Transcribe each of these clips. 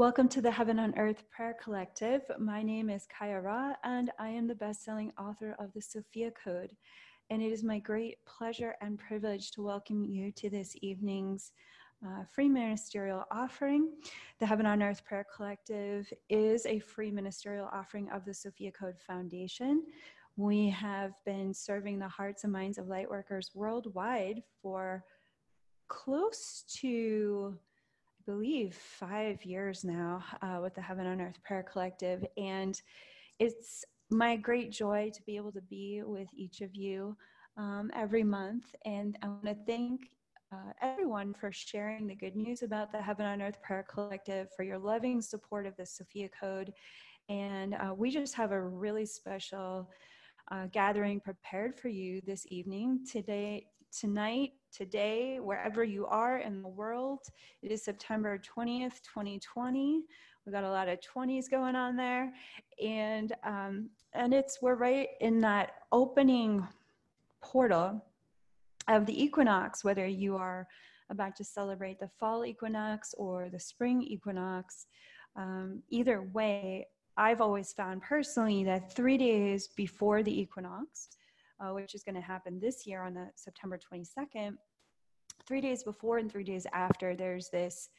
Welcome to the Heaven on Earth Prayer Collective. My name is Kaia Ra, and I am the best selling author of the Sophia Code. And it is my great pleasure and privilege to welcome you to this evening's uh, free ministerial offering. The Heaven on Earth Prayer Collective is a free ministerial offering of the Sophia Code Foundation. We have been serving the hearts and minds of lightworkers worldwide for close to I believe five years now uh, with the Heaven on Earth Prayer Collective. And it's my great joy to be able to be with each of you um, every month. And I want to thank uh, everyone for sharing the good news about the Heaven on Earth Prayer Collective, for your loving support of the Sophia Code. And uh, we just have a really special uh, gathering prepared for you this evening. Today, tonight, today, wherever you are in the world. It is September 20th, 2020. We got a lot of 20s going on there. And, um, and it's, we're right in that opening portal of the equinox, whether you are about to celebrate the fall equinox or the spring equinox. Um, either way, I've always found personally that three days before the equinox, uh, which is going to happen this year on the September 22nd, three days before and three days after, there's this.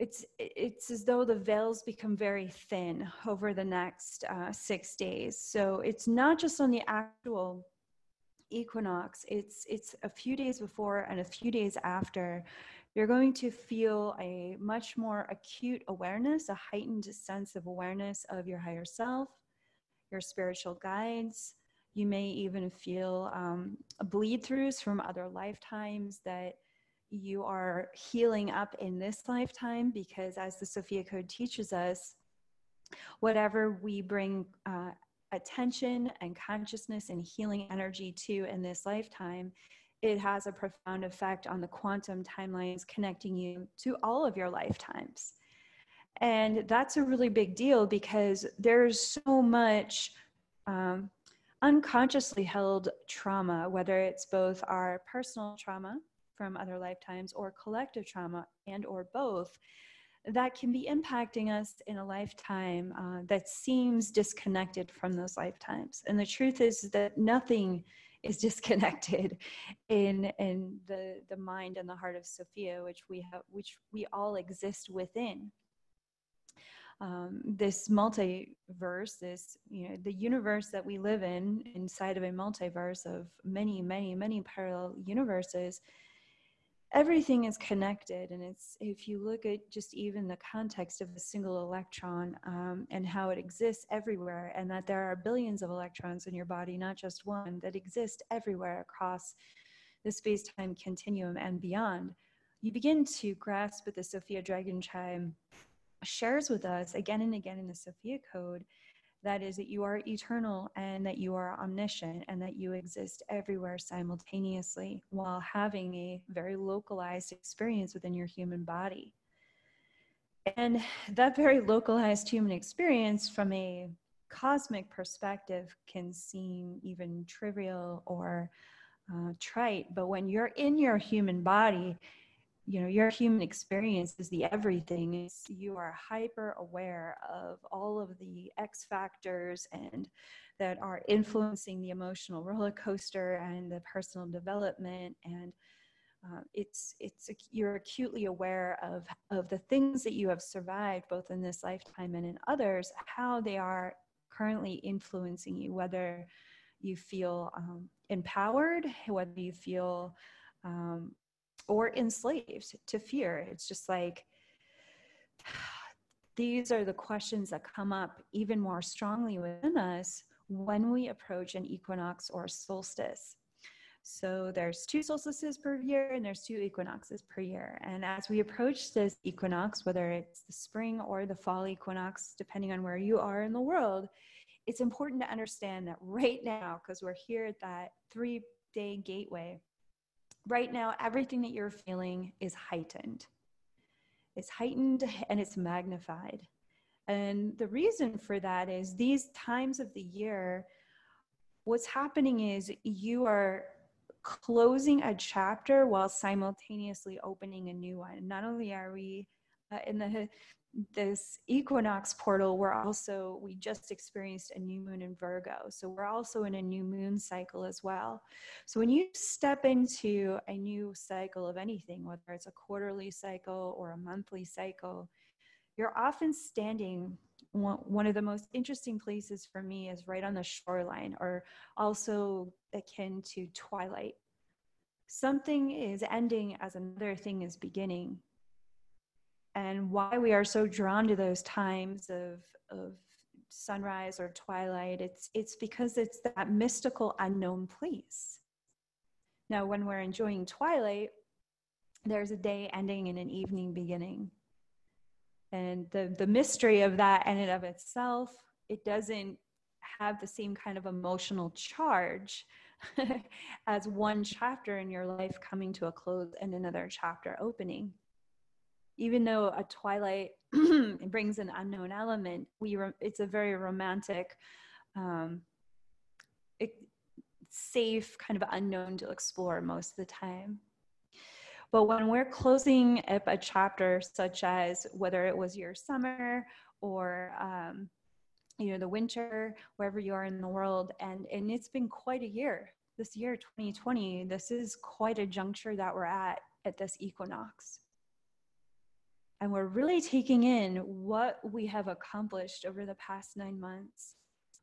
It's it's as though the veils become very thin over the next uh, six days. So it's not just on the actual equinox. It's it's a few days before and a few days after. You're going to feel a much more acute awareness, a heightened sense of awareness of your higher self, your spiritual guides, you may even feel um, bleed throughs from other lifetimes that you are healing up in this lifetime because, as the Sophia Code teaches us, whatever we bring uh, attention and consciousness and healing energy to in this lifetime, it has a profound effect on the quantum timelines connecting you to all of your lifetimes. And that's a really big deal because there's so much um, unconsciously held trauma, whether it's both our personal trauma from other lifetimes or collective trauma and or both, that can be impacting us in a lifetime uh, that seems disconnected from those lifetimes. And the truth is that nothing is disconnected in in the the mind and the heart of Sophia, which we have, which we all exist within um, this multiverse, this, you know, the universe that we live in inside of a multiverse of many, many, many parallel universes, everything is connected. And it's, if you look at just even the context of a single electron um, and how it exists everywhere, and that there are billions of electrons in your body, not just one, that exist everywhere across the space time continuum and beyond, you begin to grasp with the Sophia Dragon Tribe shares with us again and again in the Sophia Code that is that you are eternal and that you are omniscient and that you exist everywhere simultaneously while having a very localized experience within your human body. And that very localized human experience from a cosmic perspective can seem even trivial or uh, trite, but when you're in your human body, you know your human experience is the everything. You are hyper aware of all of the x factors and that are influencing the emotional roller coaster and the personal development. And uh, it's it's you're acutely aware of of the things that you have survived both in this lifetime and in others how they are currently influencing you whether you feel um, empowered whether you feel um, or enslaved to fear. It's just like these are the questions that come up even more strongly within us when we approach an equinox or solstice. So there's two solstices per year and there's two equinoxes per year. And as we approach this equinox, whether it's the spring or the fall equinox, depending on where you are in the world, it's important to understand that right now, because we're here at that three day gateway, right now, everything that you're feeling is heightened. It's heightened and it's magnified. And the reason for that is these times of the year, what's happening is you are closing a chapter while simultaneously opening a new one. Not only are we uh, in the this equinox portal we're also we just experienced a new moon in virgo. So we're also in a new moon cycle as well. So when you step into a new cycle of anything whether it's a quarterly cycle or a monthly cycle you're often standing one of the most interesting places for me is right on the shoreline or also akin to twilight. Something is ending as another thing is beginning and why we are so drawn to those times of of sunrise or twilight it's it's because it's that mystical unknown place. Now when we're enjoying twilight there's a day ending and an evening beginning. And the the mystery of that in and of itself it doesn't have the same kind of emotional charge as one chapter in your life coming to a close and another chapter opening even though a twilight brings an unknown element we re- it's a very romantic um, it, safe kind of unknown to explore most of the time. But when we're closing up a chapter such as whether it was your summer or um, you know the winter wherever you are in the world and and it's been quite a year. This year 2020 this is quite a juncture that we're at at this equinox and we're really taking in what we have accomplished over the past nine months,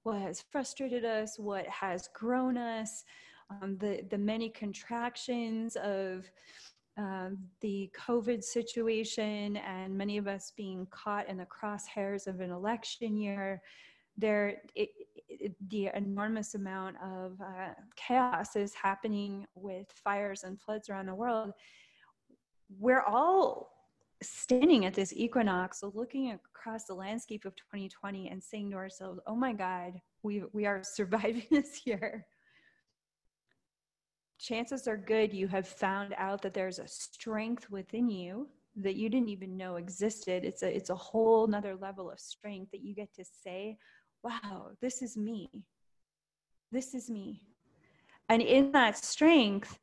what has frustrated us, what has grown us, um, the, the many contractions of um, the COVID situation, and many of us being caught in the crosshairs of an election year. There, it, it, the enormous amount of uh, chaos is happening with fires and floods around the world. We're all standing at this equinox, looking across the landscape of 2020 and saying to ourselves, oh my God, we, we are surviving this year. Chances are good you have found out that there's a strength within you that you didn't even know existed. It's a, it's a whole nother level of strength that you get to say, wow, this is me. This is me. And in that strength,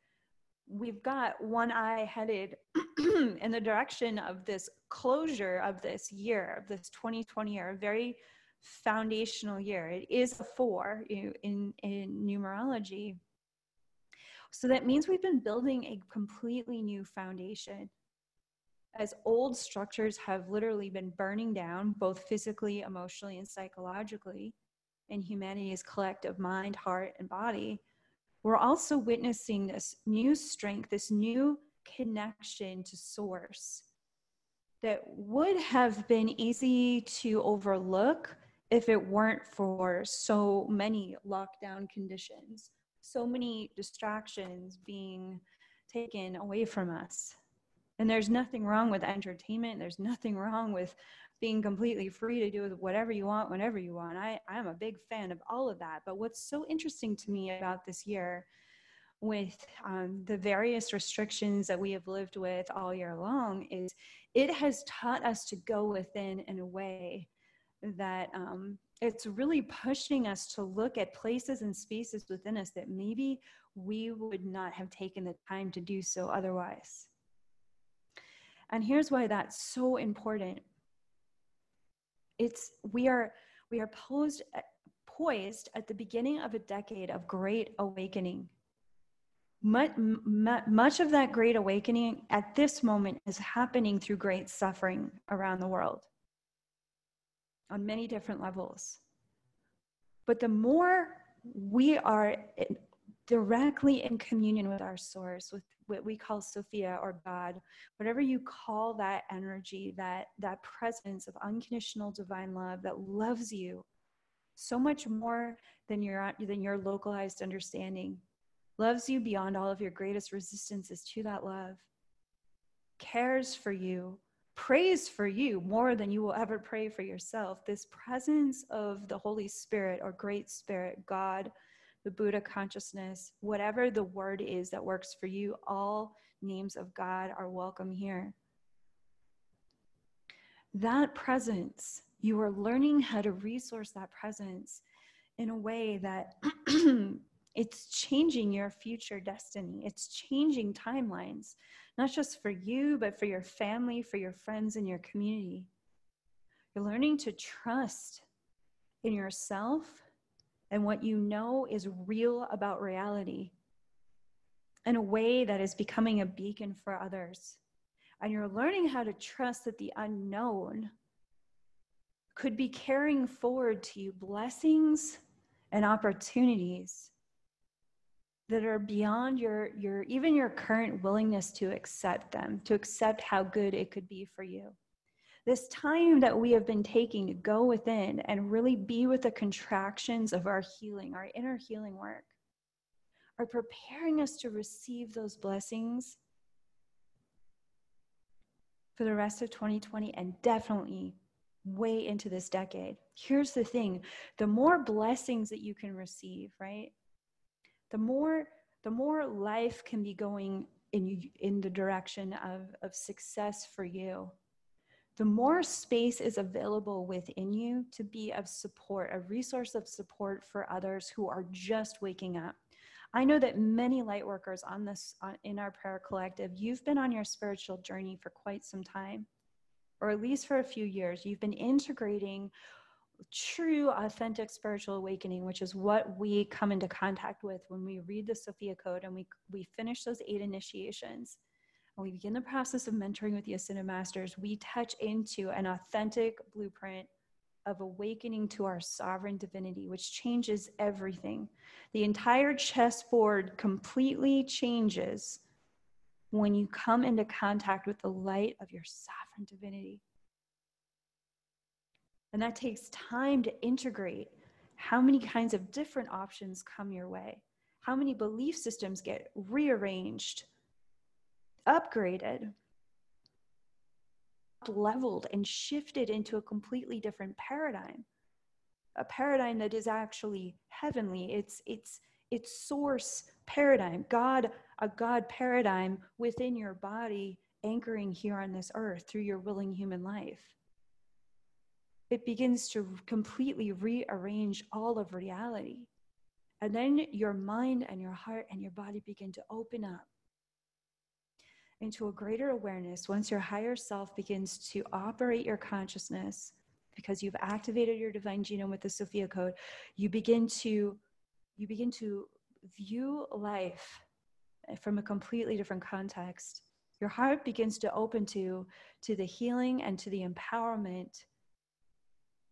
we've got one eye headed in the direction of this closure of this year, of this 2020 year, a very foundational year. It is a four in, in numerology. So that means we've been building a completely new foundation. As old structures have literally been burning down, both physically, emotionally, and psychologically, in humanity's collective mind, heart, and body, we're also witnessing this new strength, this new connection to source that would have been easy to overlook if it weren't for so many lockdown conditions, so many distractions being taken away from us. And there's nothing wrong with entertainment, there's nothing wrong with being completely free to do whatever you want whenever you want. I, I'm a big fan of all of that. But what's so interesting to me about this year with um, the various restrictions that we have lived with all year long is it has taught us to go within in a way that um, it's really pushing us to look at places and spaces within us that maybe we would not have taken the time to do so otherwise. And here's why that's so important it's we are we are posed uh, poised at the beginning of a decade of great awakening. Much, much of that great awakening at this moment is happening through great suffering around the world on many different levels. But the more we are directly in communion with our source with what we call sophia or god whatever you call that energy that that presence of unconditional divine love that loves you so much more than your than your localized understanding loves you beyond all of your greatest resistances to that love cares for you prays for you more than you will ever pray for yourself. This presence of the holy spirit or great spirit god the Buddha consciousness, whatever the word is that works for you, all names of God are welcome here. That presence, you are learning how to resource that presence in a way that it's changing your future destiny. It's changing timelines, not just for you, but for your family, for your friends, and your community. You're learning to trust in yourself and what you know is real about reality in a way that is becoming a beacon for others. And you're learning how to trust that the unknown could be carrying forward to you blessings and opportunities that are beyond your your even your current willingness to accept them to accept how good it could be for you this time that we have been taking to go within and really be with the contractions of our healing our inner healing work are preparing us to receive those blessings for the rest of 2020 and definitely way into this decade. Here's the thing the more blessings that you can receive, right? The more the more life can be going in in the direction of, of success for you the more space is available within you to be of support a resource of support for others who are just waking up i know that many light workers on this on, in our prayer collective you've been on your spiritual journey for quite some time or at least for a few years, you've been integrating true, authentic spiritual awakening, which is what we come into contact with when we read the Sophia Code and we, we finish those eight initiations. And we begin the process of mentoring with the Ascended Masters, we touch into an authentic blueprint of awakening to our sovereign divinity, which changes everything. The entire chessboard completely changes when you come into contact with the light of your sovereign divinity. And that takes time to integrate how many kinds of different options come your way, how many belief systems get rearranged, upgraded, leveled, and shifted into a completely different paradigm. A paradigm that is actually heavenly. It's it's it's source paradigm. God a God paradigm within your body, anchoring here on this earth through your willing human life. It begins to completely rearrange all of reality. And then your mind and your heart and your body begin to open up into a greater awareness once your higher self begins to operate your consciousness. Because you've activated your divine genome with the sophia code you begin to you begin to view life from a completely different context. Your heart begins to open to to the healing and to the empowerment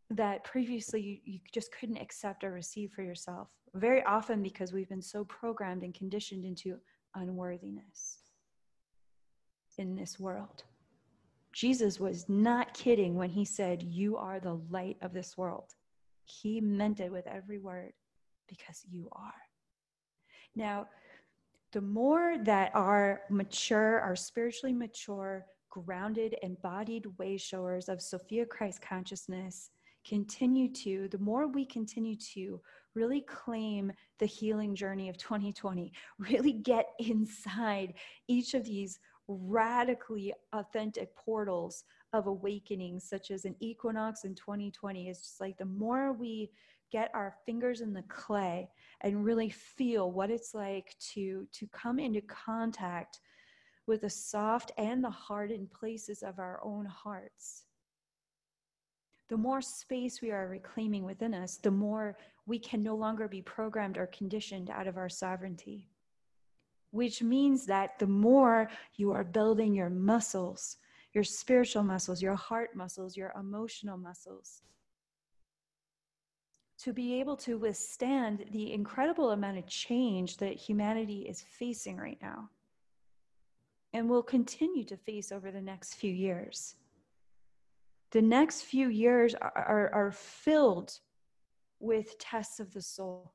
that previously you, you, just couldn't accept or receive for yourself. Very often because we've been so programmed and conditioned into unworthiness in this world. Jesus was not kidding when he said you are the light of this world. He meant it with every word because you are. Now the more that our mature, our spiritually mature, grounded, embodied way showers of Sophia Christ consciousness continue to, the more we continue to really claim the healing journey of 2020, really get inside each of these radically authentic portals of awakening, such as an equinox in 2020. It's just like the more we get our fingers in the clay and really feel what it's like to to come into contact with the soft and the hardened places of our own hearts the more space we are reclaiming within us the more we can no longer be programmed or conditioned out of our sovereignty which means that the more you are building your muscles your spiritual muscles your heart muscles your emotional muscles to be able to withstand the incredible amount of change that humanity is facing right now and will continue to face over the next few years. The next few years are, are, are filled with tests of the soul.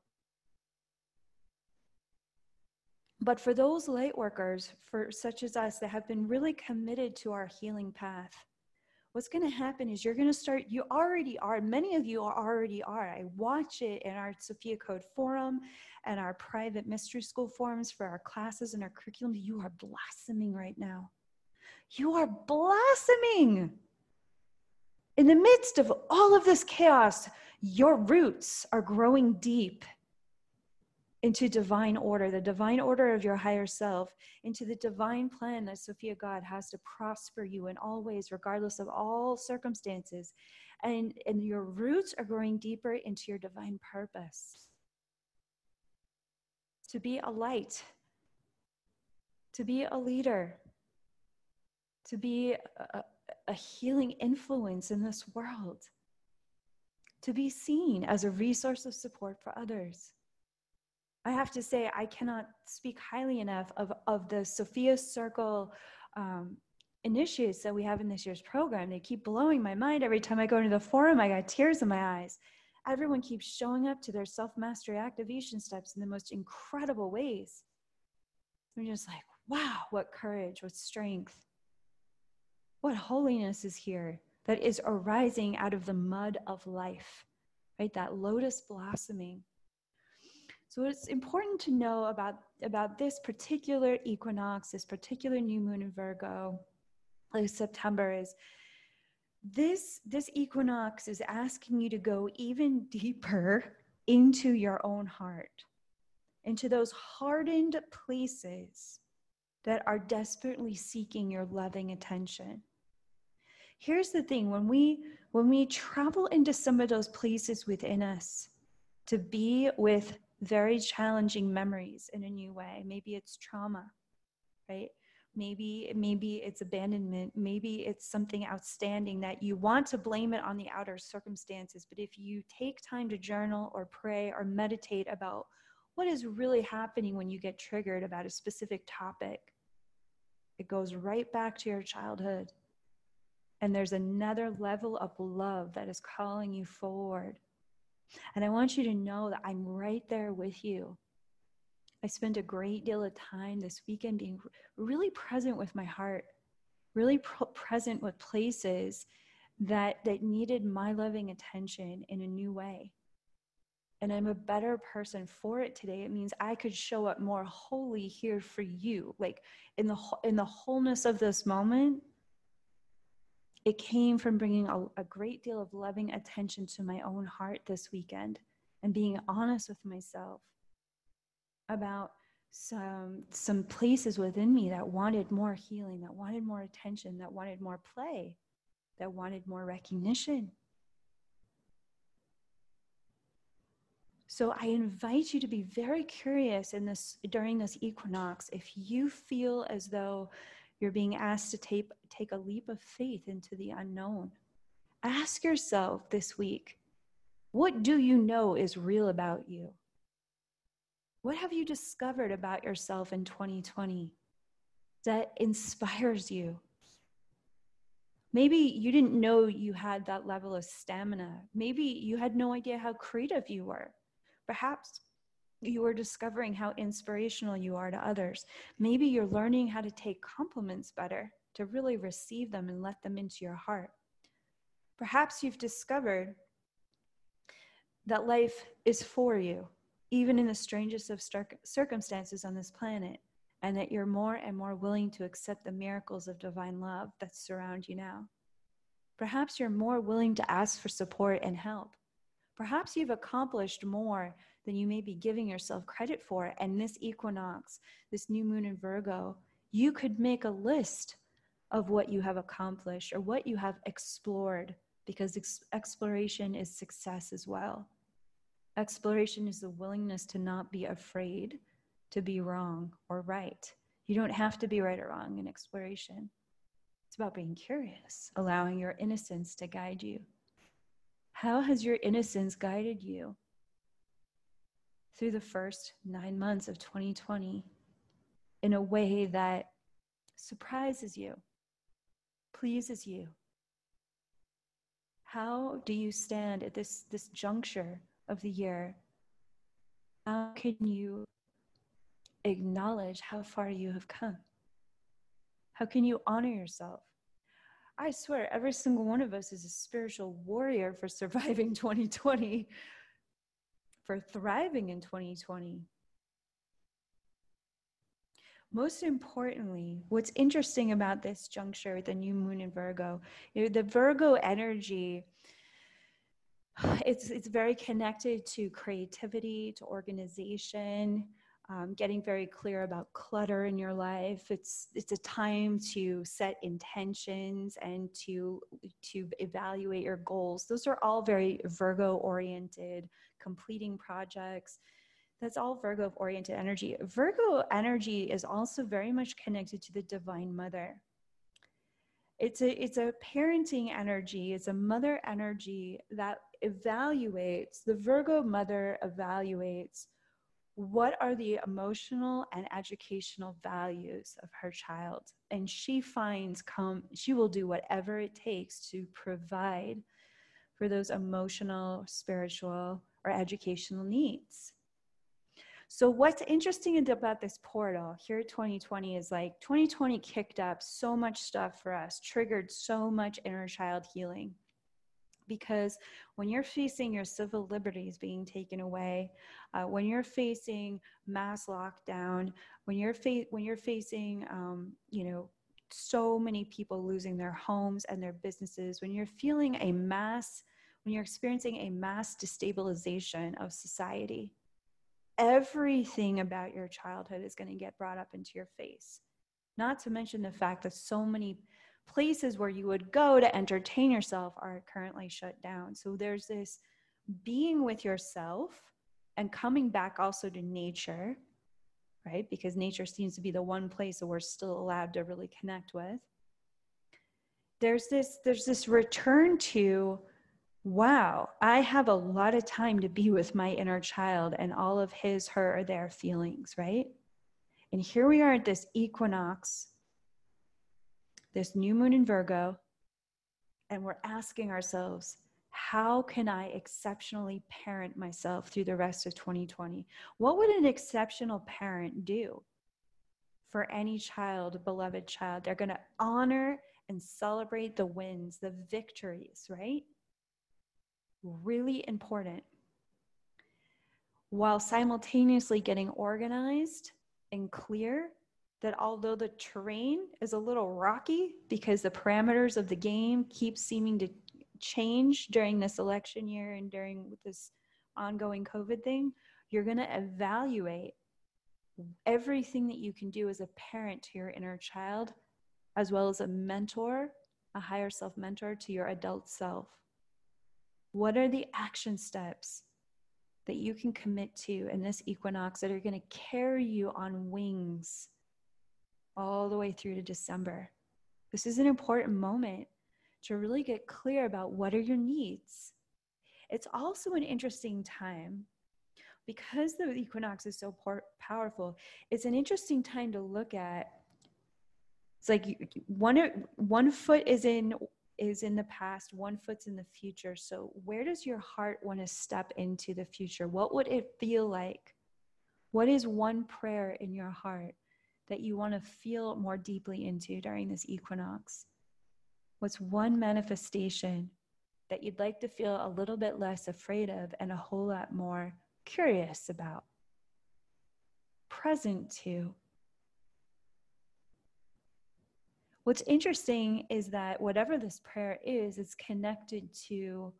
But for those light workers, for such as us that have been really committed to our healing path, what's going to happen is you're going to start you already are many of you are already are. I watch it in our sophia code forum and our private mystery school forums for our classes and our curriculum. You are blossoming right now. You are blossoming. In the midst of all of this chaos your roots are growing deep into divine order, the divine order of your higher self, into the divine plan that Sophia God has to prosper you in all ways, regardless of all circumstances. And, and your roots are growing deeper into your divine purpose. To be a light, to be a leader, to be a, a healing influence in this world, to be seen as a resource of support for others I have to say, I cannot speak highly enough of, of the Sophia Circle um, initiates that we have in this year's program. They keep blowing my mind every time I go into the forum. I got tears in my eyes. Everyone keeps showing up to their self mastery activation steps in the most incredible ways. I'm just like, wow, what courage, what strength, what holiness is here that is arising out of the mud of life, right? That lotus blossoming so what's important to know about, about this particular equinox, this particular new moon in Virgo, like September is this, this equinox is asking you to go even deeper into your own heart, into those hardened places that are desperately seeking your loving attention. Here's the thing when we when we travel into some of those places within us to be with very challenging memories in a new way. Maybe it's trauma, right? Maybe maybe it's abandonment. Maybe it's something outstanding that you want to blame it on the outer circumstances. But if you take time to journal or pray or meditate about what is really happening when you get triggered about a specific topic, it goes right back to your childhood. And there's another level of love that is calling you forward and I want you to know that I'm right there with you. I spent a great deal of time this weekend being really present with my heart, really pr- present with places that that needed my loving attention in a new way. And I'm a better person for it today. It means I could show up more wholly here for you, like in the in the wholeness of this moment it came from bringing a, a, great deal of loving attention to my own heart this weekend and being honest with myself about some some places within me that wanted more healing that wanted more attention that wanted more play that wanted more recognition. So i invite you to be very curious in this during this equinox if you feel as though you're being asked to take, take a leap of faith into the unknown. Ask yourself this week what do you know is real about you? What have you discovered about yourself in 2020 that inspires you? Maybe you didn't know you had that level of stamina. Maybe you had no idea how creative you were. Perhaps you are discovering how inspirational you are to others. Maybe you're learning how to take compliments better, to really receive them and let them into your heart. Perhaps you've discovered that life is for you, even in the strangest of circumstances on this planet, and that you're more and more willing to accept the miracles of divine love that surround you now. Perhaps you're more willing to ask for support and help. Perhaps you've accomplished more than you may be giving yourself credit for. And this equinox, this new moon in Virgo, you could make a list of what you have accomplished or what you have explored because ex- exploration is success as well. Exploration is the willingness to not be afraid to be wrong or right. You don't have to be right or wrong in exploration. It's about being curious, allowing your innocence to guide you. How has your innocence guided you? through the first nine months of 2020 in a way that surprises you, pleases you? How do you stand at this, this juncture of the year? How can you acknowledge how far you have come? How can you honor yourself? I swear, every single one of us is a spiritual warrior for surviving 2020 for thriving in 2020. Most importantly, what's interesting about this juncture with the new moon in Virgo, you know, the Virgo energy it's it's very connected to creativity, to organization, um, getting very clear about clutter in your life. It's it's a time to set intentions and to to evaluate your goals. Those are all very Virgo oriented, completing projects. That's all Virgo oriented energy. Virgo energy is also very much connected to the divine mother. It's a it's a parenting energy, it's a mother energy that evaluates, the Virgo mother evaluates what are the emotional and educational values of her child and she finds come she will do whatever it takes to provide for those emotional spiritual or educational needs so what's interesting about this portal here 2020 is like 2020 kicked up so much stuff for us triggered so much inner child healing. Because when you're facing your civil liberties being taken away, uh, when you're facing mass lockdown, when you're fa- when you're facing, um, you know, so many people losing their homes and their businesses, when you're feeling a mass, when you're experiencing a mass destabilization of society, everything about your childhood is going to get brought up into your face. Not to mention the fact that so many places where you would go to entertain yourself are currently shut down. So there's this being with yourself and coming back also to nature, right? Because nature seems to be the one place that we're still allowed to really connect with. There's this there's this return to wow, I have a lot of time to be with my inner child and all of his, her, or their feelings, right? And here we are at this equinox this new moon in Virgo, and we're asking ourselves, how can I exceptionally parent myself through the rest of 2020? What would an exceptional parent do for any child, beloved child? They're going to honor and celebrate the wins, the victories, right? Really important. While simultaneously getting organized and clear that although the terrain is a little rocky because the parameters of the game keep seeming to change during this election year and during this ongoing COVID thing, you're going to evaluate everything that you can do as a parent to your inner child, as well as a mentor, a higher self mentor to your adult self. What are the action steps that you can commit to in this equinox that are going to carry you on wings? all the way through to December. This is an important moment to really get clear about what are your needs. It's also an interesting time because the equinox is so powerful. It's an interesting time to look at. It's like one one foot is in is in the past, one foot's in the future. So where does your heart want to step into the future? What would it feel like? What is one prayer in your heart? that you want to feel more deeply into during this equinox? What's one manifestation that you'd like to feel a little bit less afraid of and a whole lot more curious about? Present to. What's interesting is that whatever this prayer is, it's connected to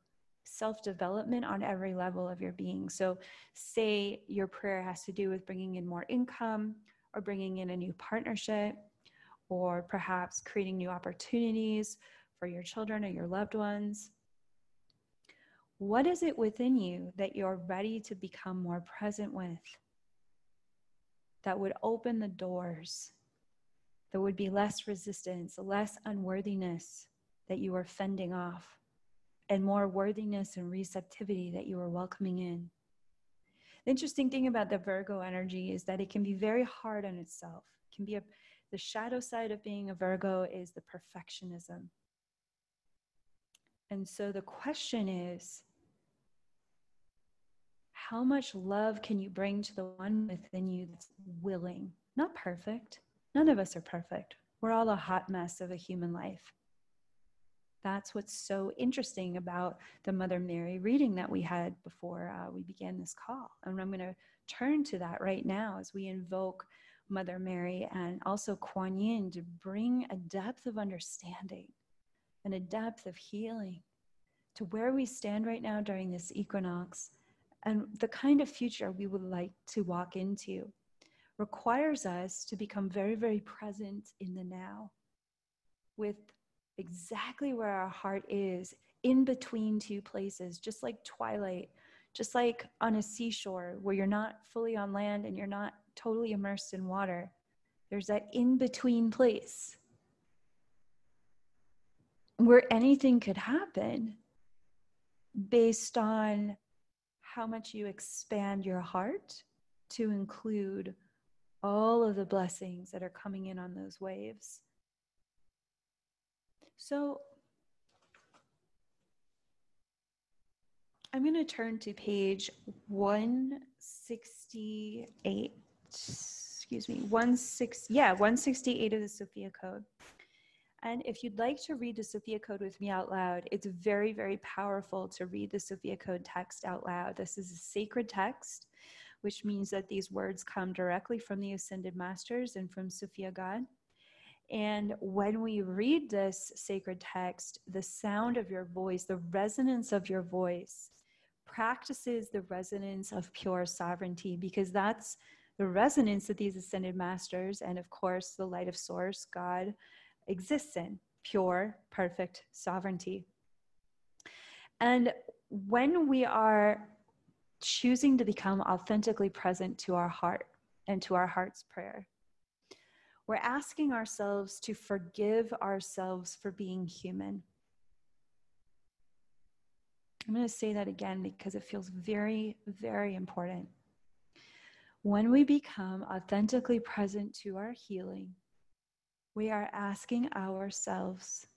self development on every level of your being. So, say your prayer has to do with bringing in more income, or bringing in a new partnership or perhaps creating new opportunities for your children or your loved ones. What is it within you that you're ready to become more present with? That would open the doors. There would be less resistance, less unworthiness that you are fending off, and more worthiness and receptivity that you are welcoming in. The interesting thing about the Virgo energy is that it can be very hard on itself. It can be a, the shadow side of being a Virgo is the perfectionism. And so the question is how much love can you bring to the one within you that's willing, not perfect? None of us are perfect. We're all a hot mess of a human life that's what's so interesting about the Mother Mary reading that we had before uh, we began this call. And I'm going to turn to that right now as we invoke Mother Mary and also Kuan Yin to bring a depth of understanding and a depth of healing to where we stand right now during this equinox and the kind of future we would like to walk into requires us to become very, very present in the now with exactly where our heart is in between two places, just like twilight, just like on a seashore where you're not fully on land and you're not totally immersed in water. There's that in between place where anything could happen based on how much you expand your heart to include all of the blessings that are coming in on those waves. So I'm going to turn to page 168. Excuse me, 16, yeah, 168 of the Sophia Code. And if you'd like to read the Sophia Code with me out loud, it's very, very powerful to read the Sophia Code text out loud. This is a sacred text, which means that these words come directly from the Ascended Masters and from Sophia God. And when we read this sacred text, the sound of your voice, the resonance of your voice, practices the resonance of pure sovereignty because that's the resonance that these ascended masters and, of course, the light of source, God, exists in pure, perfect sovereignty. And when we are choosing to become authentically present to our heart and to our heart's prayer, we're asking ourselves to forgive ourselves for being human. I'm going to say that again because it feels very, very important. When we become authentically present to our healing, we are asking ourselves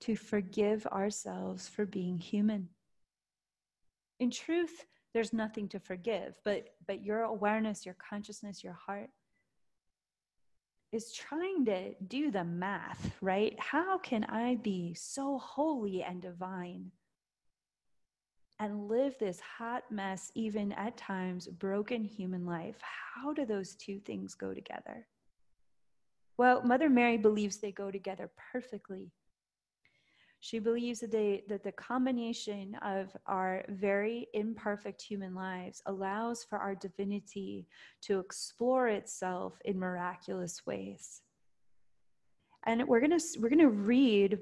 to forgive ourselves for being human. In truth, there's nothing to forgive, but, but your awareness, your consciousness, your heart is trying to do the math, right? How can I be so holy and divine and live this hot mess, even at times broken human life? How do those two things go together? Well, Mother Mary believes they go together perfectly. She believes that, they, that the combination of our very imperfect human lives allows for our divinity to explore itself in miraculous ways. And we're going to we're going to read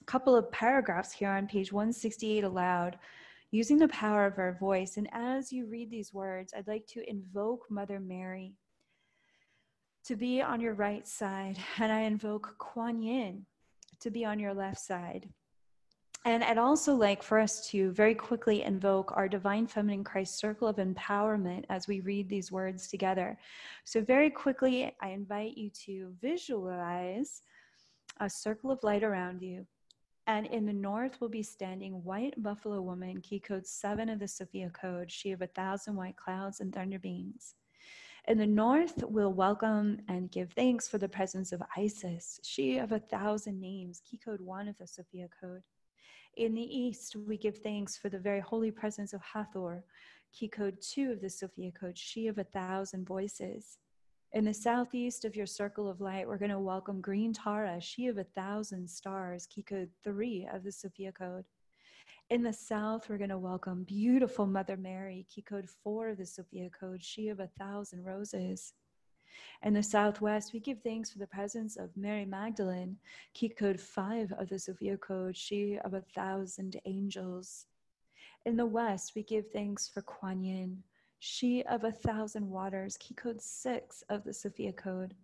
a couple of paragraphs here on page 168 aloud using the power of our voice. And as you read these words, I'd like to invoke Mother Mary to be on your right side, and I invoke Kuan Yin to be on your left side. And I'd also like for us to very quickly invoke our Divine Feminine Christ Circle of Empowerment as we read these words together. So, very quickly, I invite you to visualize a circle of light around you. And in the north will be standing White Buffalo Woman, key code seven of the Sophia Code, she of a thousand white clouds and thunder beams. In the north, we'll welcome and give thanks for the presence of Isis, she of a thousand names, key code one of the Sophia Code. In the east, we give thanks for the very holy presence of Hathor, key code two of the Sophia Code, she of a thousand voices. In the southeast of your circle of light, we're going to welcome Green Tara, she of a thousand stars, key code three of the Sophia Code. In the south, we're going to welcome beautiful Mother Mary, key code four of the Sophia Code, she of a thousand roses. In the southwest, we give thanks for the presence of Mary Magdalene, key code five of the Sophia Code, she of a thousand angels. In the west, we give thanks for Kuan Yin, she of a thousand waters, key code six of the Sophia Code.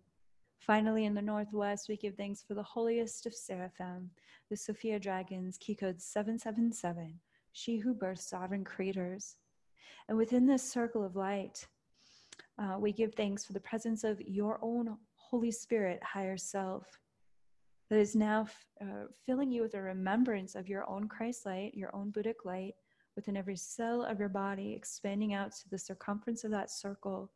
Finally, in the northwest, we give thanks for the holiest of seraphim, the Sophia dragons, key code 777, she who births sovereign creators. And within this circle of light, uh, we give thanks for the presence of your own Holy Spirit, higher self, that is now f- uh, filling you with a remembrance of your own Christ light, your own Buddhic light, within every cell of your body, expanding out to the circumference of that circle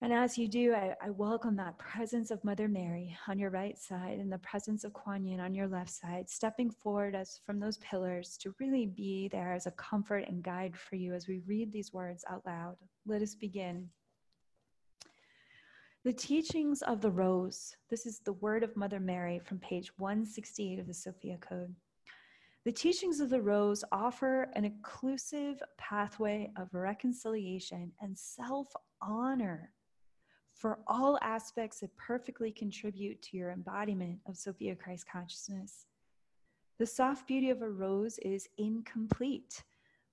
and as you do, I, I, welcome that presence of Mother Mary on your right side and the presence of Kuan Yin on your left side, stepping forward as from those pillars to really be there as a comfort and guide for you as we read these words out loud. Let us begin. The teachings of the rose. This is the word of Mother Mary from page 168 of the Sophia Code. The teachings of the Rose offer an inclusive pathway of reconciliation and self honor for all aspects that perfectly contribute to your embodiment of Sophia Christ consciousness. The soft beauty of a rose is incomplete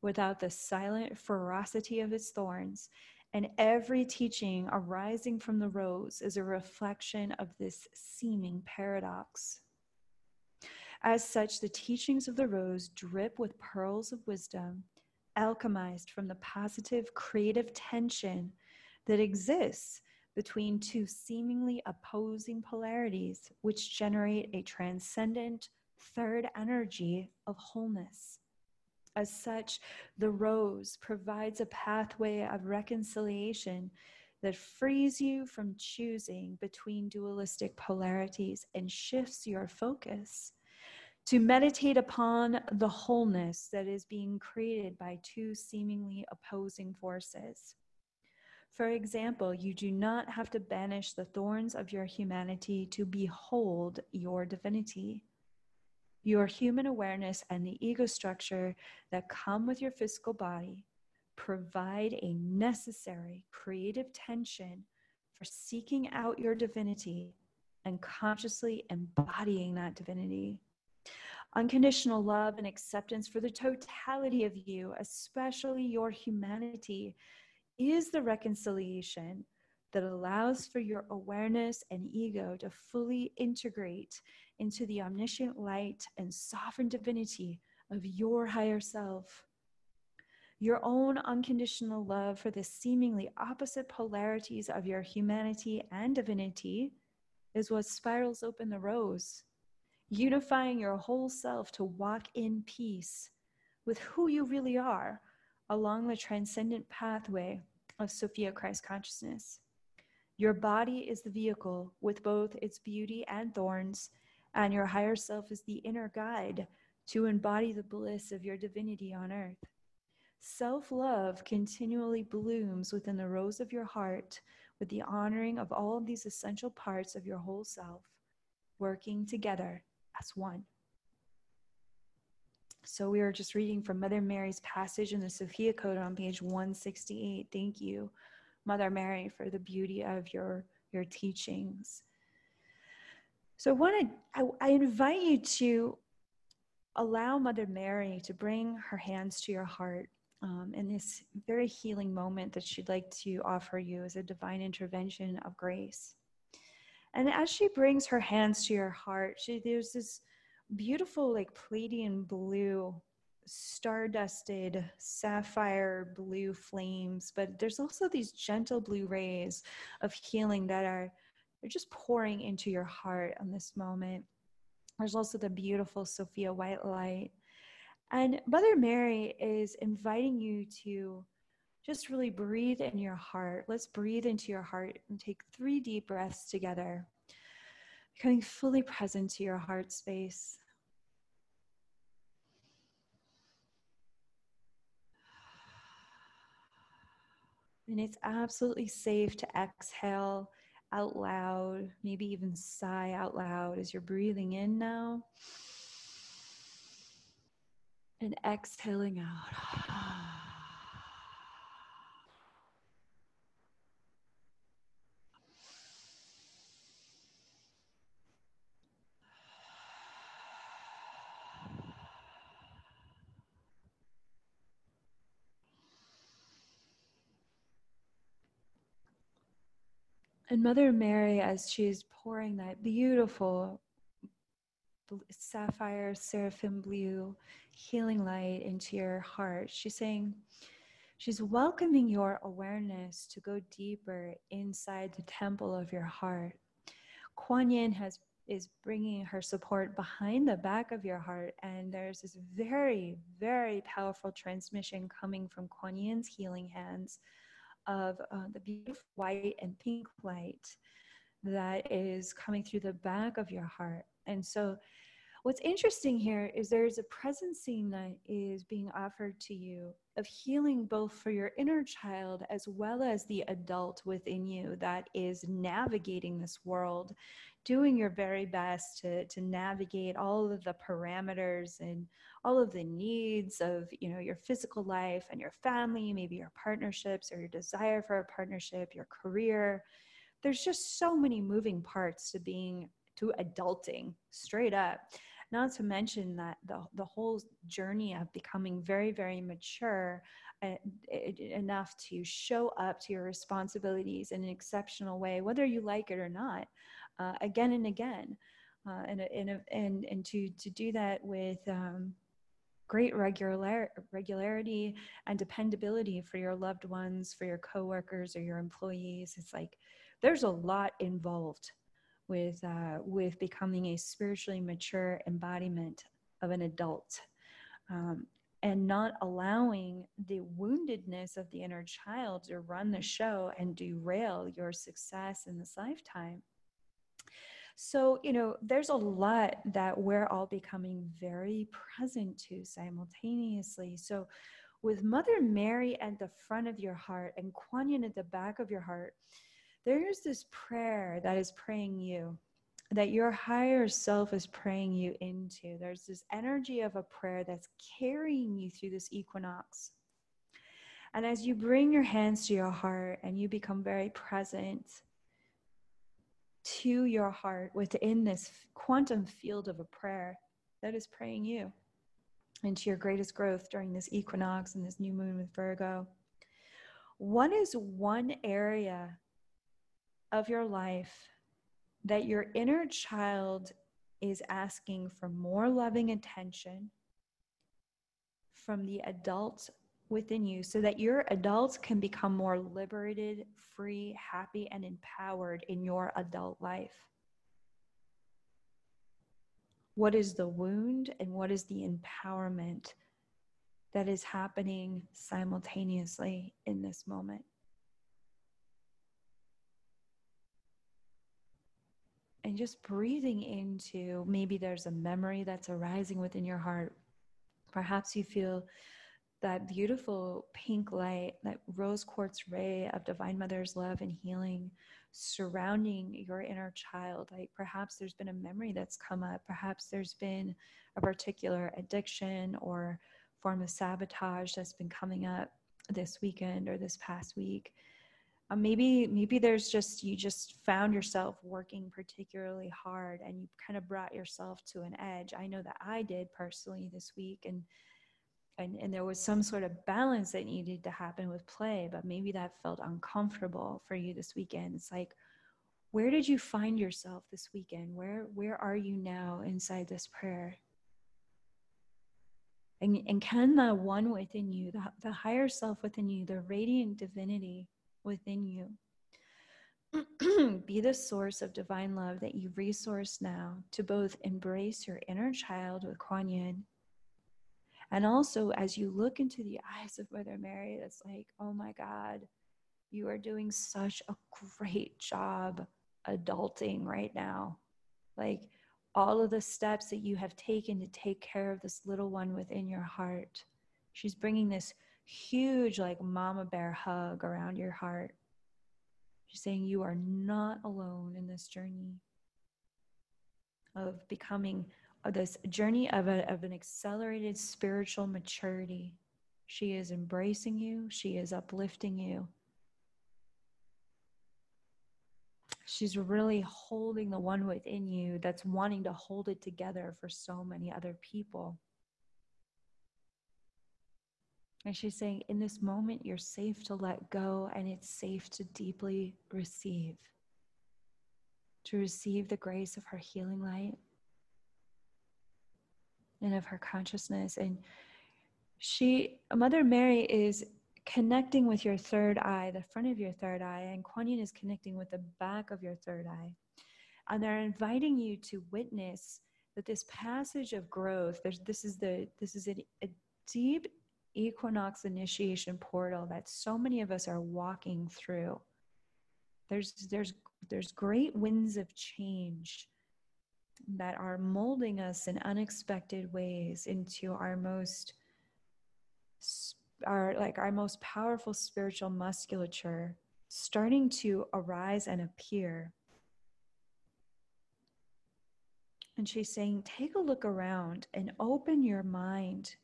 without the silent ferocity of its thorns, and every teaching arising from the rose is a reflection of this seeming paradox. As such, the teachings of the rose drip with pearls of wisdom, alchemized from the positive creative tension that exists between two seemingly opposing polarities, which generate a transcendent third energy of wholeness. As such, the rose provides a pathway of reconciliation that frees you from choosing between dualistic polarities and shifts your focus to meditate upon the wholeness that is being created by two seemingly opposing forces. For example, you do not have to banish the thorns of your humanity to behold your divinity. Your human awareness and the ego structure that come with your physical body provide a necessary creative tension for seeking out your divinity and consciously embodying that divinity. Unconditional love and acceptance for the totality of you, especially your humanity, is the reconciliation that allows for your awareness and ego to fully integrate into the omniscient light and sovereign divinity of your higher self. Your own unconditional love for the seemingly opposite polarities of your humanity and divinity is what spirals open the rose, unifying your whole self to walk in peace with who you really are along the transcendent pathway of Sophia Christ consciousness. Your body is the vehicle with both its beauty and thorns, and your higher self is the inner guide to embody the bliss of your divinity on earth. Self love continually blooms within the rose of your heart with the honoring of all of these essential parts of your whole self, working together as one. So we are just reading from Mother Mary's passage in the Sophia Code on page 168. Thank you, Mother Mary, for the beauty of your, your teachings. So I want to, I, I invite you to allow Mother Mary to bring her hands to your heart um, in this very healing moment that she'd like to offer you as a divine intervention of grace. And as she brings her hands to your heart, she, there's this beautiful like Pleiadian blue stardusted sapphire blue flames but there's also these gentle blue rays of healing that are they're just pouring into your heart on this moment. There's also the beautiful sophia white light. And mother mary is inviting you to just really breathe in your heart. Let's breathe into your heart and take three deep breaths together becoming fully present to your heart space. And it's absolutely safe to exhale out loud, maybe even sigh out loud as you're breathing in now and exhaling out. And Mother Mary, as she's pouring that beautiful sapphire, seraphim blue, healing light into your heart, she's saying, she's welcoming your awareness to go deeper inside the temple of your heart. Kuan Yin has is bringing her support behind the back of your heart. And there's this very, very powerful transmission coming from Kuan Yin's healing hands of uh, the beautiful white and pink light that is coming through the back of your heart. And so What's interesting here is there's a presencing that is being offered to you of healing both for your inner child as well as the adult within you that is navigating this world, doing your very best to, to navigate all of the parameters and all of the needs of you know your physical life and your family, maybe your partnerships or your desire for a partnership, your career. There's just so many moving parts to being to adulting straight up not to mention that the, the whole journey of becoming very, very mature uh, enough to show up to your responsibilities in an exceptional way, whether you like it or not, uh, again and again. Uh, and, and, and, and to, to do that with um, great regular, regularity and dependability for your loved ones, for your coworkers or your employees. It's like there's a lot involved with uh, with becoming a spiritually mature embodiment of an adult um, and not allowing the woundedness of the inner child to run the show and derail your success in this lifetime. So you know there's a lot that we're all becoming very present to simultaneously. So with mother mary at the front of your heart and kuan yin at the back of your heart there's this prayer that is praying you that your higher self is praying you into. There's this energy of a prayer that's carrying you through this equinox. And as you bring your hands to your heart and you become very present to your heart within this quantum field of a prayer that is praying you into your greatest growth during this equinox and this new moon with Virgo, what is one area of your life that your inner child is asking for more loving attention from the adults within you so that your adults can become more liberated, free, happy, and empowered in your adult life. What is the wound and what is the empowerment that is happening simultaneously in this moment? And just breathing into maybe there's a memory that's arising within your heart. Perhaps you feel that beautiful pink light, that rose quartz ray of Divine Mother's love and healing surrounding your inner child. Like perhaps there's been a memory that's come up, perhaps there's been a particular addiction or form of sabotage that's been coming up this weekend or this past week uh, maybe maybe there's just you just found yourself working particularly hard and you kind of brought yourself to an edge. I know that i did personally this week and and, and there was some sort of balance that needed to happen with play but maybe that felt uncomfortable for you this weekend. It's like where did you find yourself this weekend? Where where are you now inside this prayer? And, and can the one within you the, the higher self within you the radiant divinity within you. Be the source of divine love that you resource now to both embrace your inner child with Kuan Yin. And also, as you look into the eyes of Mother Mary, it's like, oh my God, you are doing such a great job adulting right now. Like all of the steps that you have taken to take care of this little one within your heart. She's bringing this huge, like mama bear hug around your heart. She's saying you are not alone in this journey of becoming of this journey of, a, of an accelerated spiritual maturity. She is embracing you, she is uplifting you. She's really holding the one within you that's wanting to hold it together for so many other people. And she's saying, in this moment, you're safe to let go and it's safe to deeply receive, to receive the grace of her healing light and of her consciousness. And she, Mother Mary, is connecting with your third eye, the front of your third eye, and Kuan Yin is connecting with the back of your third eye. And they're inviting you to witness that this passage of growth, there's, this is the this is a, a deep equinox initiation portal that so many of us are walking through. There's there's there's great winds of change that are molding us in unexpected ways into our most our like our most powerful spiritual musculature starting to arise and appear and she's saying take a look around and open your mind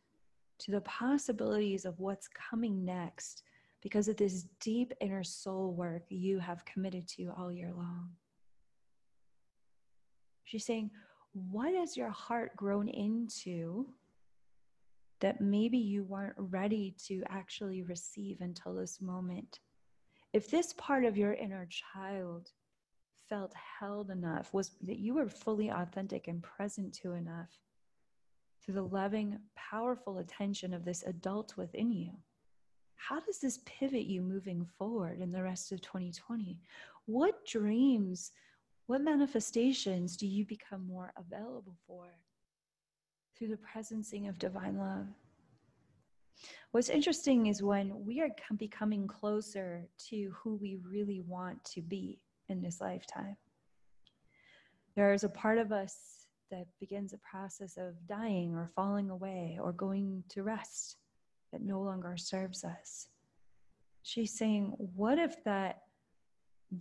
to the possibilities of what's coming next because of this deep inner soul work you have committed to all year long. She's saying, What has your heart grown into that maybe you weren't ready to actually receive until this moment? If this part of your inner child felt held enough, was that you were fully authentic and present to enough through the loving, powerful attention of this adult within you how does this pivot you moving forward in the rest of 2020? What dreams, what manifestations do you become more available for through the presencing of divine love? What's interesting is when we are becoming closer to who we really want to be in this lifetime, there is a part of us that begins a process of dying or falling away or going to rest that no longer serves us. She's saying, what if that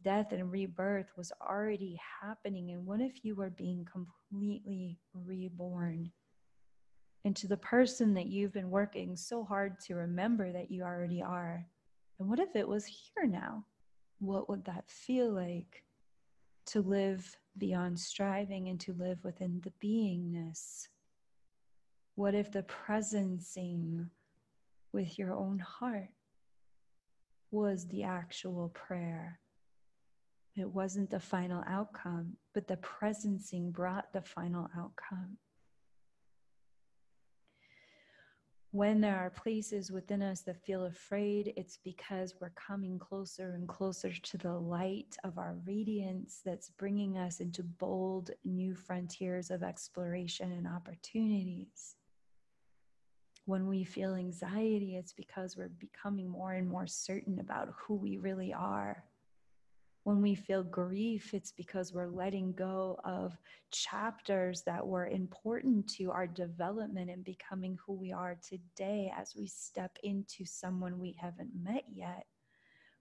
death and rebirth was already happening? And what if you were being completely reborn into the person that you've been working so hard to remember that you already are? And what if it was here now? What would that feel like to live beyond striving and to live within the beingness? What if the presencing with your own heart was the actual prayer. It wasn't the final outcome, but the presencing brought the final outcome. When there are places within us that feel afraid, it's because we're coming closer and closer to the light of our radiance that's bringing us into bold new frontiers of exploration and opportunities when we feel anxiety, it's because we're becoming more and more certain about who we really are. When we feel grief, it's because we're letting go of chapters that were important to our development and becoming who we are today as we step into someone we haven't met yet.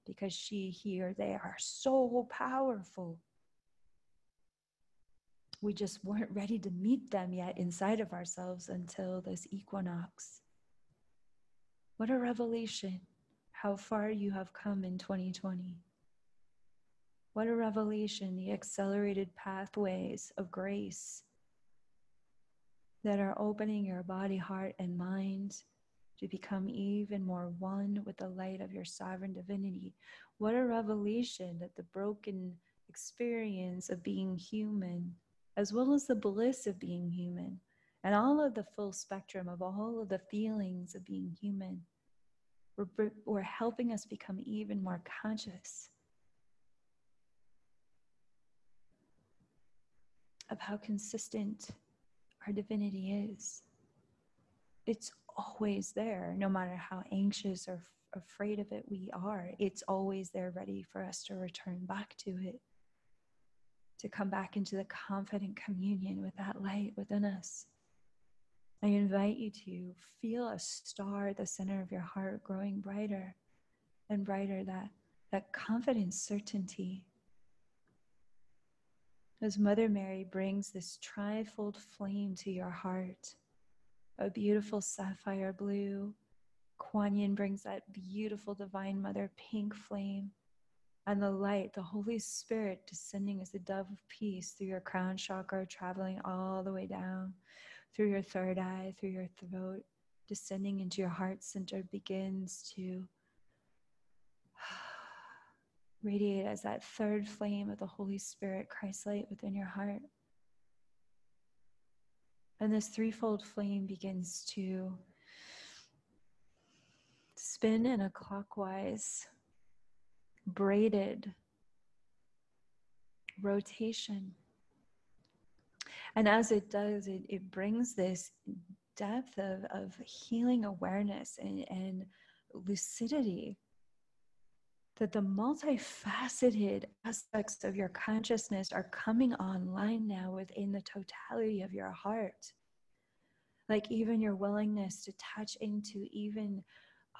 Because she, he, or they are so powerful. We just weren't ready to meet them yet inside of ourselves until this equinox. What a revelation how far you have come in 2020. What a revelation, the accelerated pathways of grace that are opening your body, heart, and mind to become even more one with the light of your sovereign divinity. What a revelation that the broken experience of being human, as well as the bliss of being human, and all of the full spectrum of all of the feelings of being human were, were helping us become even more conscious of how consistent our divinity is. It's always there, no matter how anxious or f- afraid of it we are. It's always there, ready for us to return back to it, to come back into the confident communion with that light within us. I invite you to feel a star at the center of your heart growing brighter and brighter, that, that confident certainty. As Mother Mary brings this trifold flame to your heart, a beautiful sapphire blue, Kuan Yin brings that beautiful Divine Mother pink flame, and the light, the Holy Spirit descending as a dove of peace through your crown chakra, traveling all the way down through your third eye, through your throat, descending into your heart center, begins to radiate as that third flame of the Holy Spirit, Christ light within your heart. And this threefold flame begins to spin in a clockwise, braided rotation and as it does, it, it brings this depth of, of healing awareness and, and lucidity that the multifaceted aspects of your consciousness are coming online now within the totality of your heart. Like even your willingness to touch into even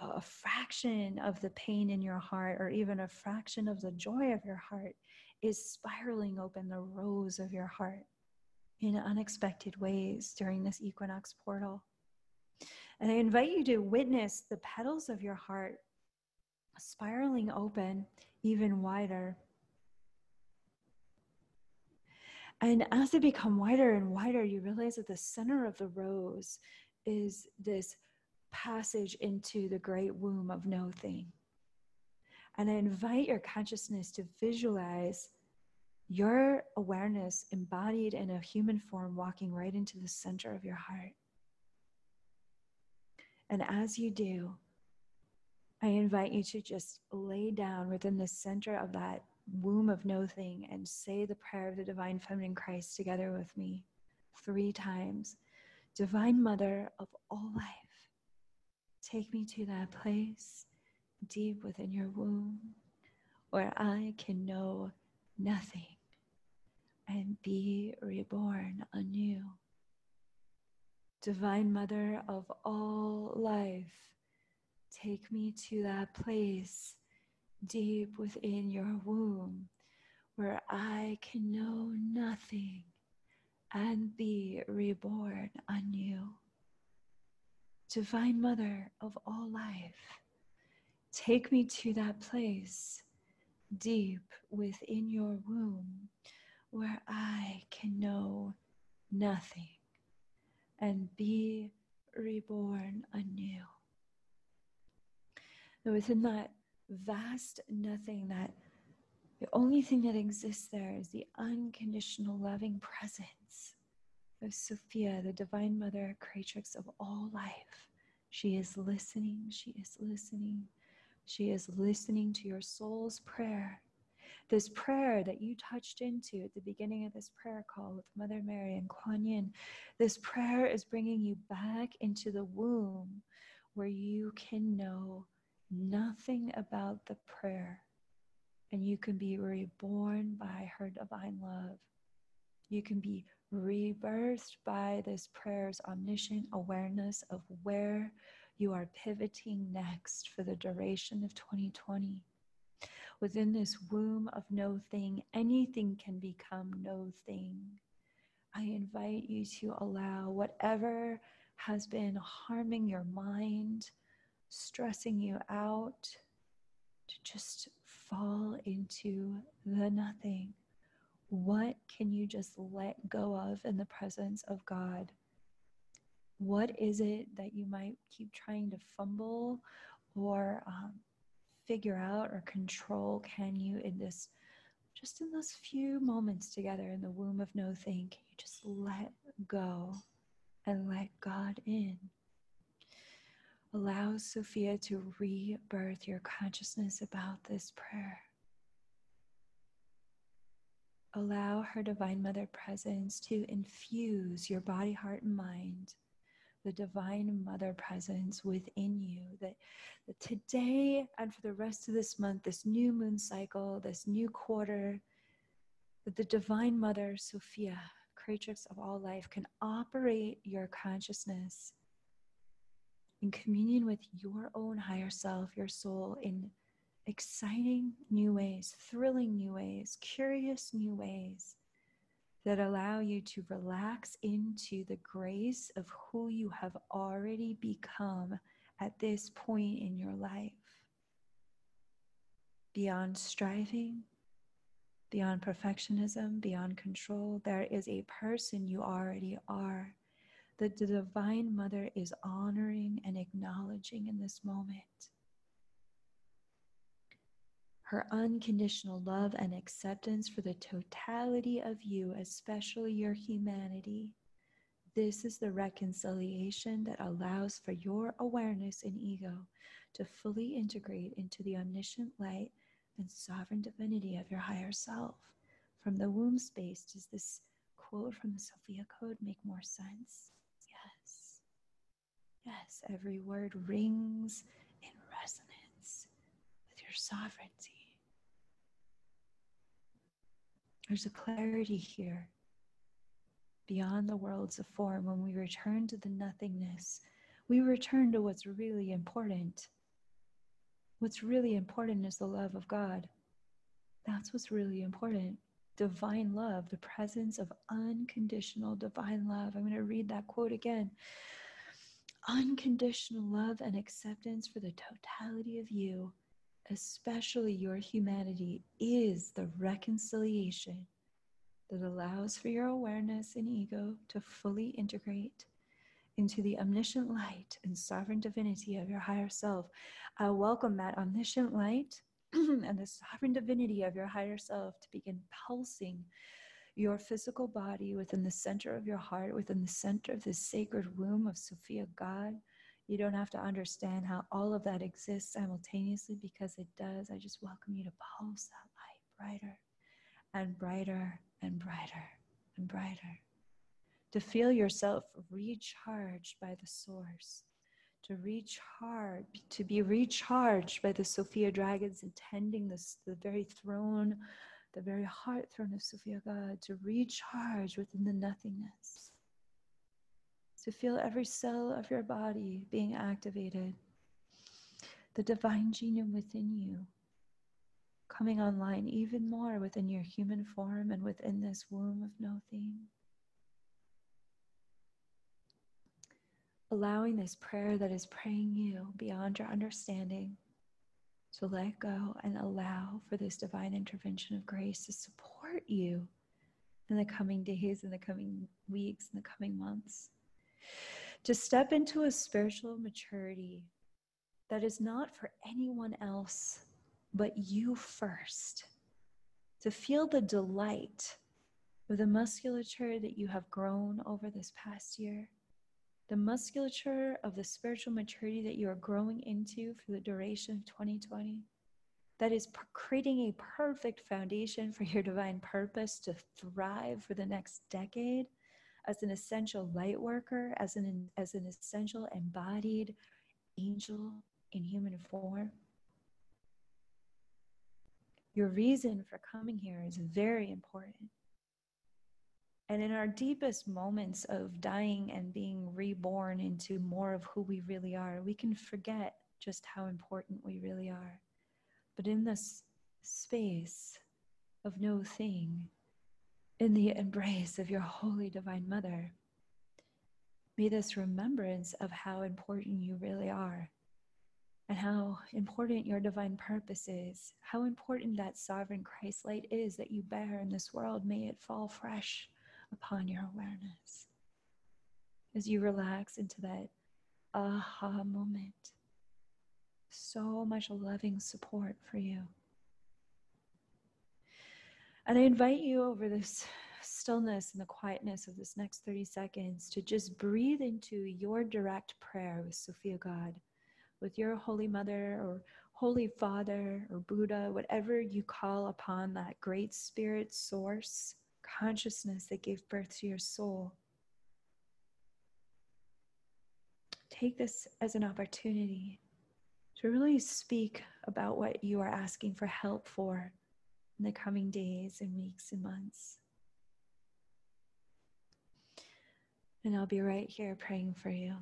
a fraction of the pain in your heart or even a fraction of the joy of your heart is spiraling open the rose of your heart in unexpected ways during this equinox portal. And I invite you to witness the petals of your heart spiraling open even wider. And as they become wider and wider, you realize that the center of the rose is this passage into the great womb of no thing. And I invite your consciousness to visualize your awareness embodied in a human form walking right into the center of your heart. And as you do, I invite you to just lay down within the center of that womb of no thing and say the prayer of the divine feminine Christ together with me three times. Divine Mother of all life, take me to that place deep within your womb where I can know nothing and be reborn anew. Divine Mother of all life, take me to that place deep within your womb where I can know nothing and be reborn anew. Divine Mother of all life, take me to that place deep within your womb where I can know nothing and be reborn anew. Within that vast nothing, that the only thing that exists there is the unconditional loving presence of Sophia, the Divine Mother, creatrix of all life. She is listening, she is listening, she is listening to your soul's prayer this prayer that you touched into at the beginning of this prayer call with Mother Mary and Kuan Yin, this prayer is bringing you back into the womb where you can know nothing about the prayer and you can be reborn by her divine love. You can be rebirthed by this prayer's omniscient awareness of where you are pivoting next for the duration of 2020 within this womb of no thing, anything can become no thing. I invite you to allow whatever has been harming your mind, stressing you out, to just fall into the nothing. What can you just let go of in the presence of God? What is it that you might keep trying to fumble or um, figure out or control can you in this just in those few moments together in the womb of no thing can you just let go and let god in allow sophia to rebirth your consciousness about this prayer. Allow her divine mother presence to infuse your body heart and mind the divine mother presence within you that, that today and for the rest of this month this new moon cycle this new quarter that the divine mother sophia creatrix of all life can operate your consciousness in communion with your own higher self your soul in exciting new ways thrilling new ways curious new ways that allow you to relax into the grace of who you have already become at this point in your life. Beyond striving, beyond perfectionism, beyond control, there is a person you already are that the Divine Mother is honoring and acknowledging in this moment her unconditional love and acceptance for the totality of you, especially your humanity. This is the reconciliation that allows for your awareness and ego to fully integrate into the omniscient light and sovereign divinity of your higher self. From the womb space, does this quote from the Sophia Code make more sense? Yes. Every word rings in resonance with your sovereignty. There's a clarity here beyond the worlds of form when we return to the nothingness. We return to what's really important. What's really important is the love of God. That's what's really important. Divine love, the presence of unconditional divine love. I'm going to read that quote again. Unconditional love and acceptance for the totality of you especially your humanity, is the reconciliation that allows for your awareness and ego to fully integrate into the omniscient light and sovereign divinity of your higher self. I welcome that omniscient light and the sovereign divinity of your higher self to begin pulsing your physical body within the center of your heart, within the center of this sacred womb of Sophia God you don't have to understand how all of that exists simultaneously because it does. I just welcome you to pulse that light brighter and brighter and brighter and brighter. To feel yourself recharged by the source, to recharge, to be recharged by the Sophia dragons intending this, the very throne, the very heart throne of Sophia God, to recharge within the nothingness to feel every cell of your body being activated, the divine genome within you coming online even more within your human form and within this womb of no thing. Allowing this prayer that is praying you beyond your understanding to let go and allow for this divine intervention of grace to support you in the coming days, in the coming weeks, in the coming months to step into a spiritual maturity that is not for anyone else but you first. To feel the delight of the musculature that you have grown over this past year, the musculature of the spiritual maturity that you are growing into for the duration of 2020, that is creating a perfect foundation for your divine purpose to thrive for the next decade as an essential light worker, as an, as an essential embodied angel in human form. Your reason for coming here is very important. And in our deepest moments of dying and being reborn into more of who we really are, we can forget just how important we really are. But in this space of no thing, in the embrace of your holy divine mother. May this remembrance of how important you really are and how important your divine purpose is, how important that sovereign Christ light is that you bear in this world, may it fall fresh upon your awareness as you relax into that aha moment. So much loving support for you. And I invite you over this stillness and the quietness of this next 30 seconds to just breathe into your direct prayer with Sophia God, with your Holy Mother or Holy Father or Buddha, whatever you call upon that great spirit source, consciousness that gave birth to your soul. Take this as an opportunity to really speak about what you are asking for help for in the coming days and weeks and months. And I'll be right here praying for you.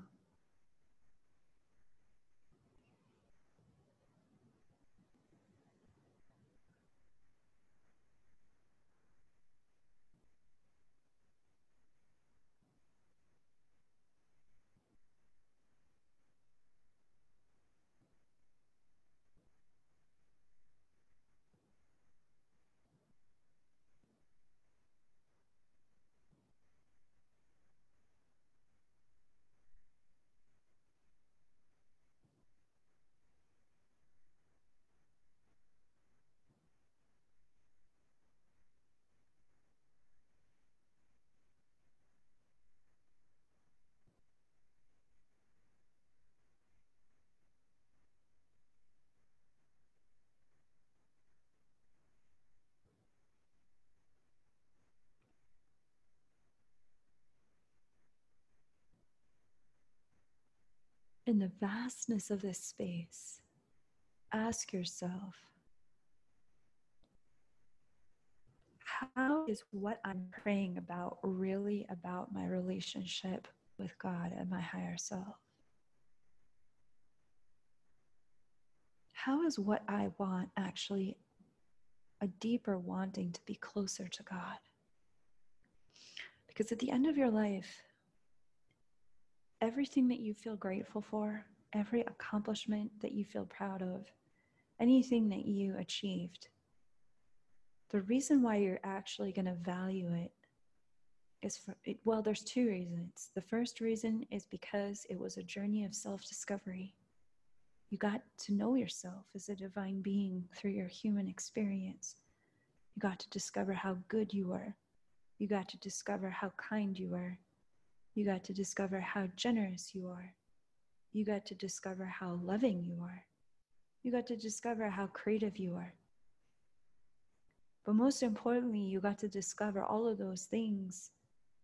in the vastness of this space, ask yourself how is what I'm praying about really about my relationship with God and my higher self? How is what I want actually a deeper wanting to be closer to God? Because at the end of your life, everything that you feel grateful for, every accomplishment that you feel proud of, anything that you achieved, the reason why you're actually going to value it is for it, well, there's two reasons. The first reason is because it was a journey of self discovery. You got to know yourself as a divine being through your human experience. You got to discover how good you were. You got to discover how kind you were. You got to discover how generous you are. You got to discover how loving you are. You got to discover how creative you are. But most importantly, you got to discover all of those things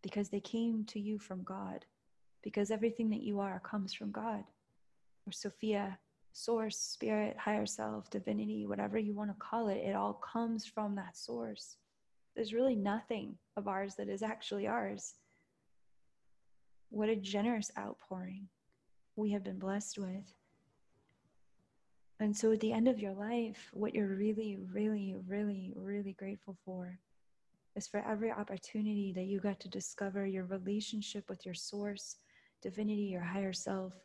because they came to you from God, because everything that you are comes from God. Or Sophia, source, spirit, higher self, divinity, whatever you want to call it, it all comes from that source. There's really nothing of ours that is actually ours. What a generous outpouring we have been blessed with. And so at the end of your life, what you're really, really, really, really grateful for is for every opportunity that you got to discover your relationship with your source, divinity, your higher self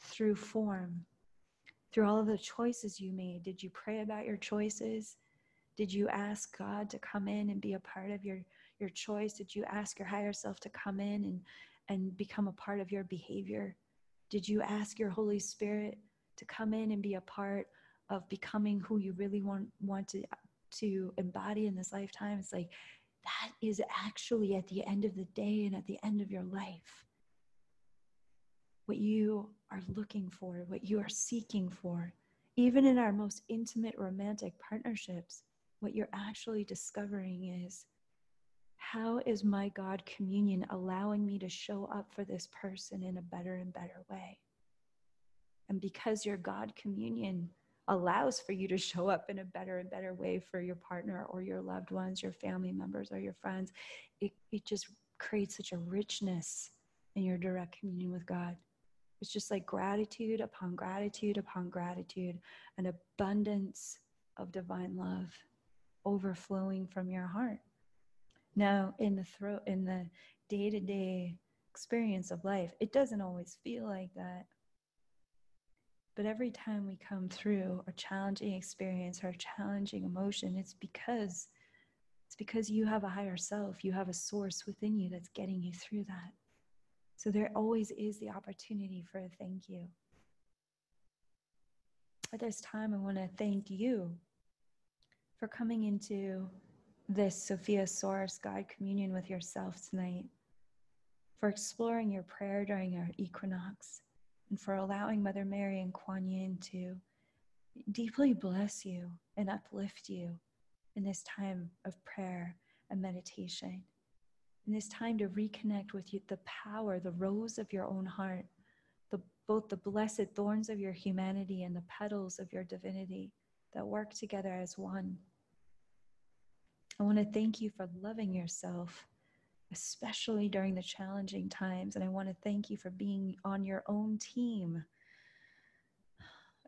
through form, through all of the choices you made. Did you pray about your choices? Did you ask God to come in and be a part of your, your choice? Did you ask your higher self to come in and and become a part of your behavior? Did you ask your Holy Spirit to come in and be a part of becoming who you really want want to to embody in this lifetime? It's like that is actually at the end of the day and at the end of your life what you are looking for, what you are seeking for. Even in our most intimate romantic partnerships, what you're actually discovering is how is my God communion allowing me to show up for this person in a better and better way? And because your God communion allows for you to show up in a better and better way for your partner or your loved ones, your family members, or your friends, it, it just creates such a richness in your direct communion with God. It's just like gratitude upon gratitude upon gratitude, an abundance of divine love overflowing from your heart. Now, in the throat, in the day to day experience of life, it doesn't always feel like that. But every time we come through a challenging experience or a challenging emotion, it's because it's because you have a higher self, you have a source within you that's getting you through that. So there always is the opportunity for a thank you. At this time, I want to thank you for coming into this Sophia Source God communion with yourself tonight, for exploring your prayer during your equinox, and for allowing Mother Mary and Kuan Yin to deeply bless you and uplift you in this time of prayer and meditation. In this time to reconnect with you, the power, the rose of your own heart, the, both the blessed thorns of your humanity and the petals of your divinity that work together as one I want to thank you for loving yourself, especially during the challenging times. And I want to thank you for being on your own team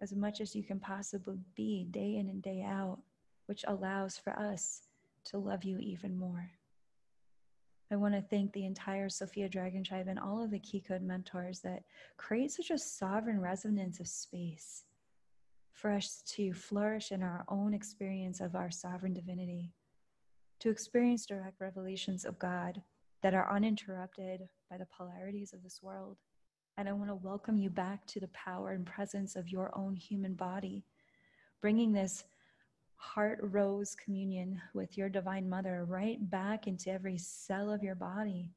as much as you can possibly be day in and day out, which allows for us to love you even more. I want to thank the entire Sophia Dragon Tribe and all of the Key Code mentors that create such a sovereign resonance of space for us to flourish in our own experience of our sovereign divinity to experience direct revelations of God that are uninterrupted by the polarities of this world. And I want to welcome you back to the power and presence of your own human body, bringing this heart rose communion with your divine mother right back into every cell of your body.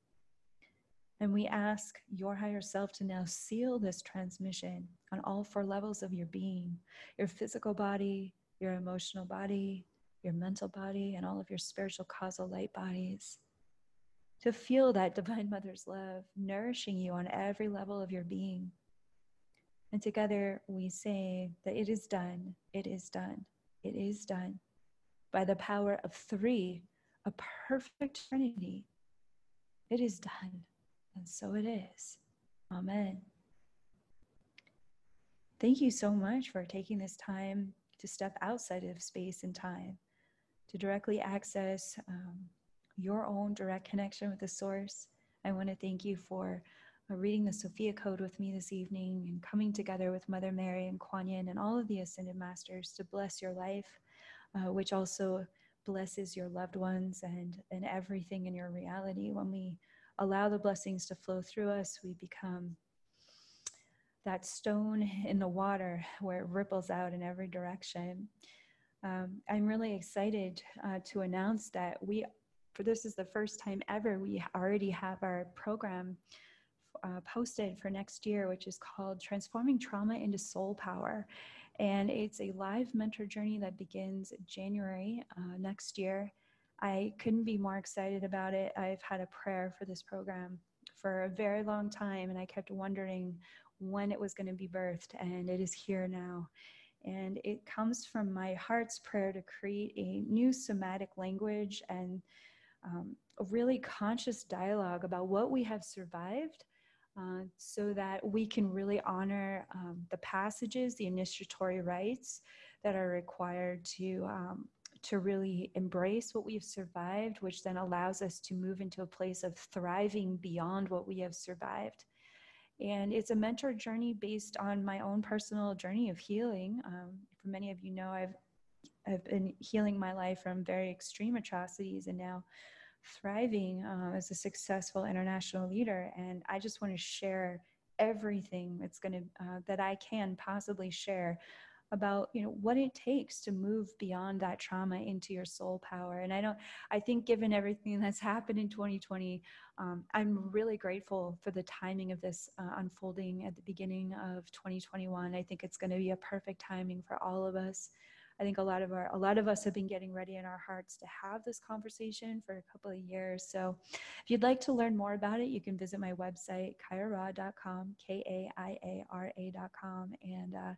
And we ask your higher self to now seal this transmission on all four levels of your being your physical body, your emotional body, your mental body, and all of your spiritual causal light bodies. To feel that Divine Mother's love nourishing you on every level of your being. And together we say that it is done, it is done, it is done by the power of three a perfect Trinity. It is done, and so it is. Amen. Thank you so much for taking this time to step outside of space and time to directly access um, your own direct connection with the source. I want to thank you for uh, reading the Sophia Code with me this evening and coming together with Mother Mary and Kuan Yin and all of the Ascended Masters to bless your life, uh, which also blesses your loved ones and, and everything in your reality. When we allow the blessings to flow through us, we become that stone in the water where it ripples out in every direction. Um, I'm really excited uh, to announce that we, for this is the first time ever, we already have our program uh, posted for next year, which is called Transforming Trauma into Soul Power. And it's a live mentor journey that begins January uh, next year. I couldn't be more excited about it. I've had a prayer for this program for a very long time, and I kept wondering when it was going to be birthed, and it is here now. And it comes from my heart's prayer to create a new somatic language and um, a really conscious dialogue about what we have survived uh, so that we can really honor um, the passages, the initiatory rites that are required to. Um, to really embrace what we've survived, which then allows us to move into a place of thriving beyond what we have survived. And it's a mentor journey based on my own personal journey of healing. Um, for many of you know, I've I've been healing my life from very extreme atrocities and now thriving uh, as a successful international leader. And I just want to share everything that's going to uh, that I can possibly share about you know what it takes to move beyond that trauma into your soul power and i don't i think given everything that's happened in 2020 um, i'm really grateful for the timing of this uh, unfolding at the beginning of 2021 i think it's going to be a perfect timing for all of us I think a lot of our a lot of us have been getting ready in our hearts to have this conversation for a couple of years. So if you'd like to learn more about it, you can visit my website, kaiara.com, K-A-I-A-R-A.com. And uh,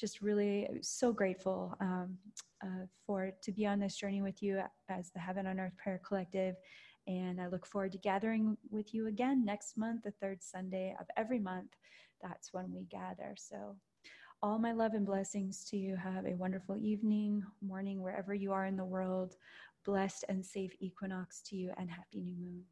just really so grateful um, uh, for to be on this journey with you as the Heaven on Earth Prayer Collective. And I look forward to gathering with you again next month, the third Sunday of every month. That's when we gather. So all my love and blessings to you. Have a wonderful evening, morning, wherever you are in the world. Blessed and safe equinox to you, and happy new moon.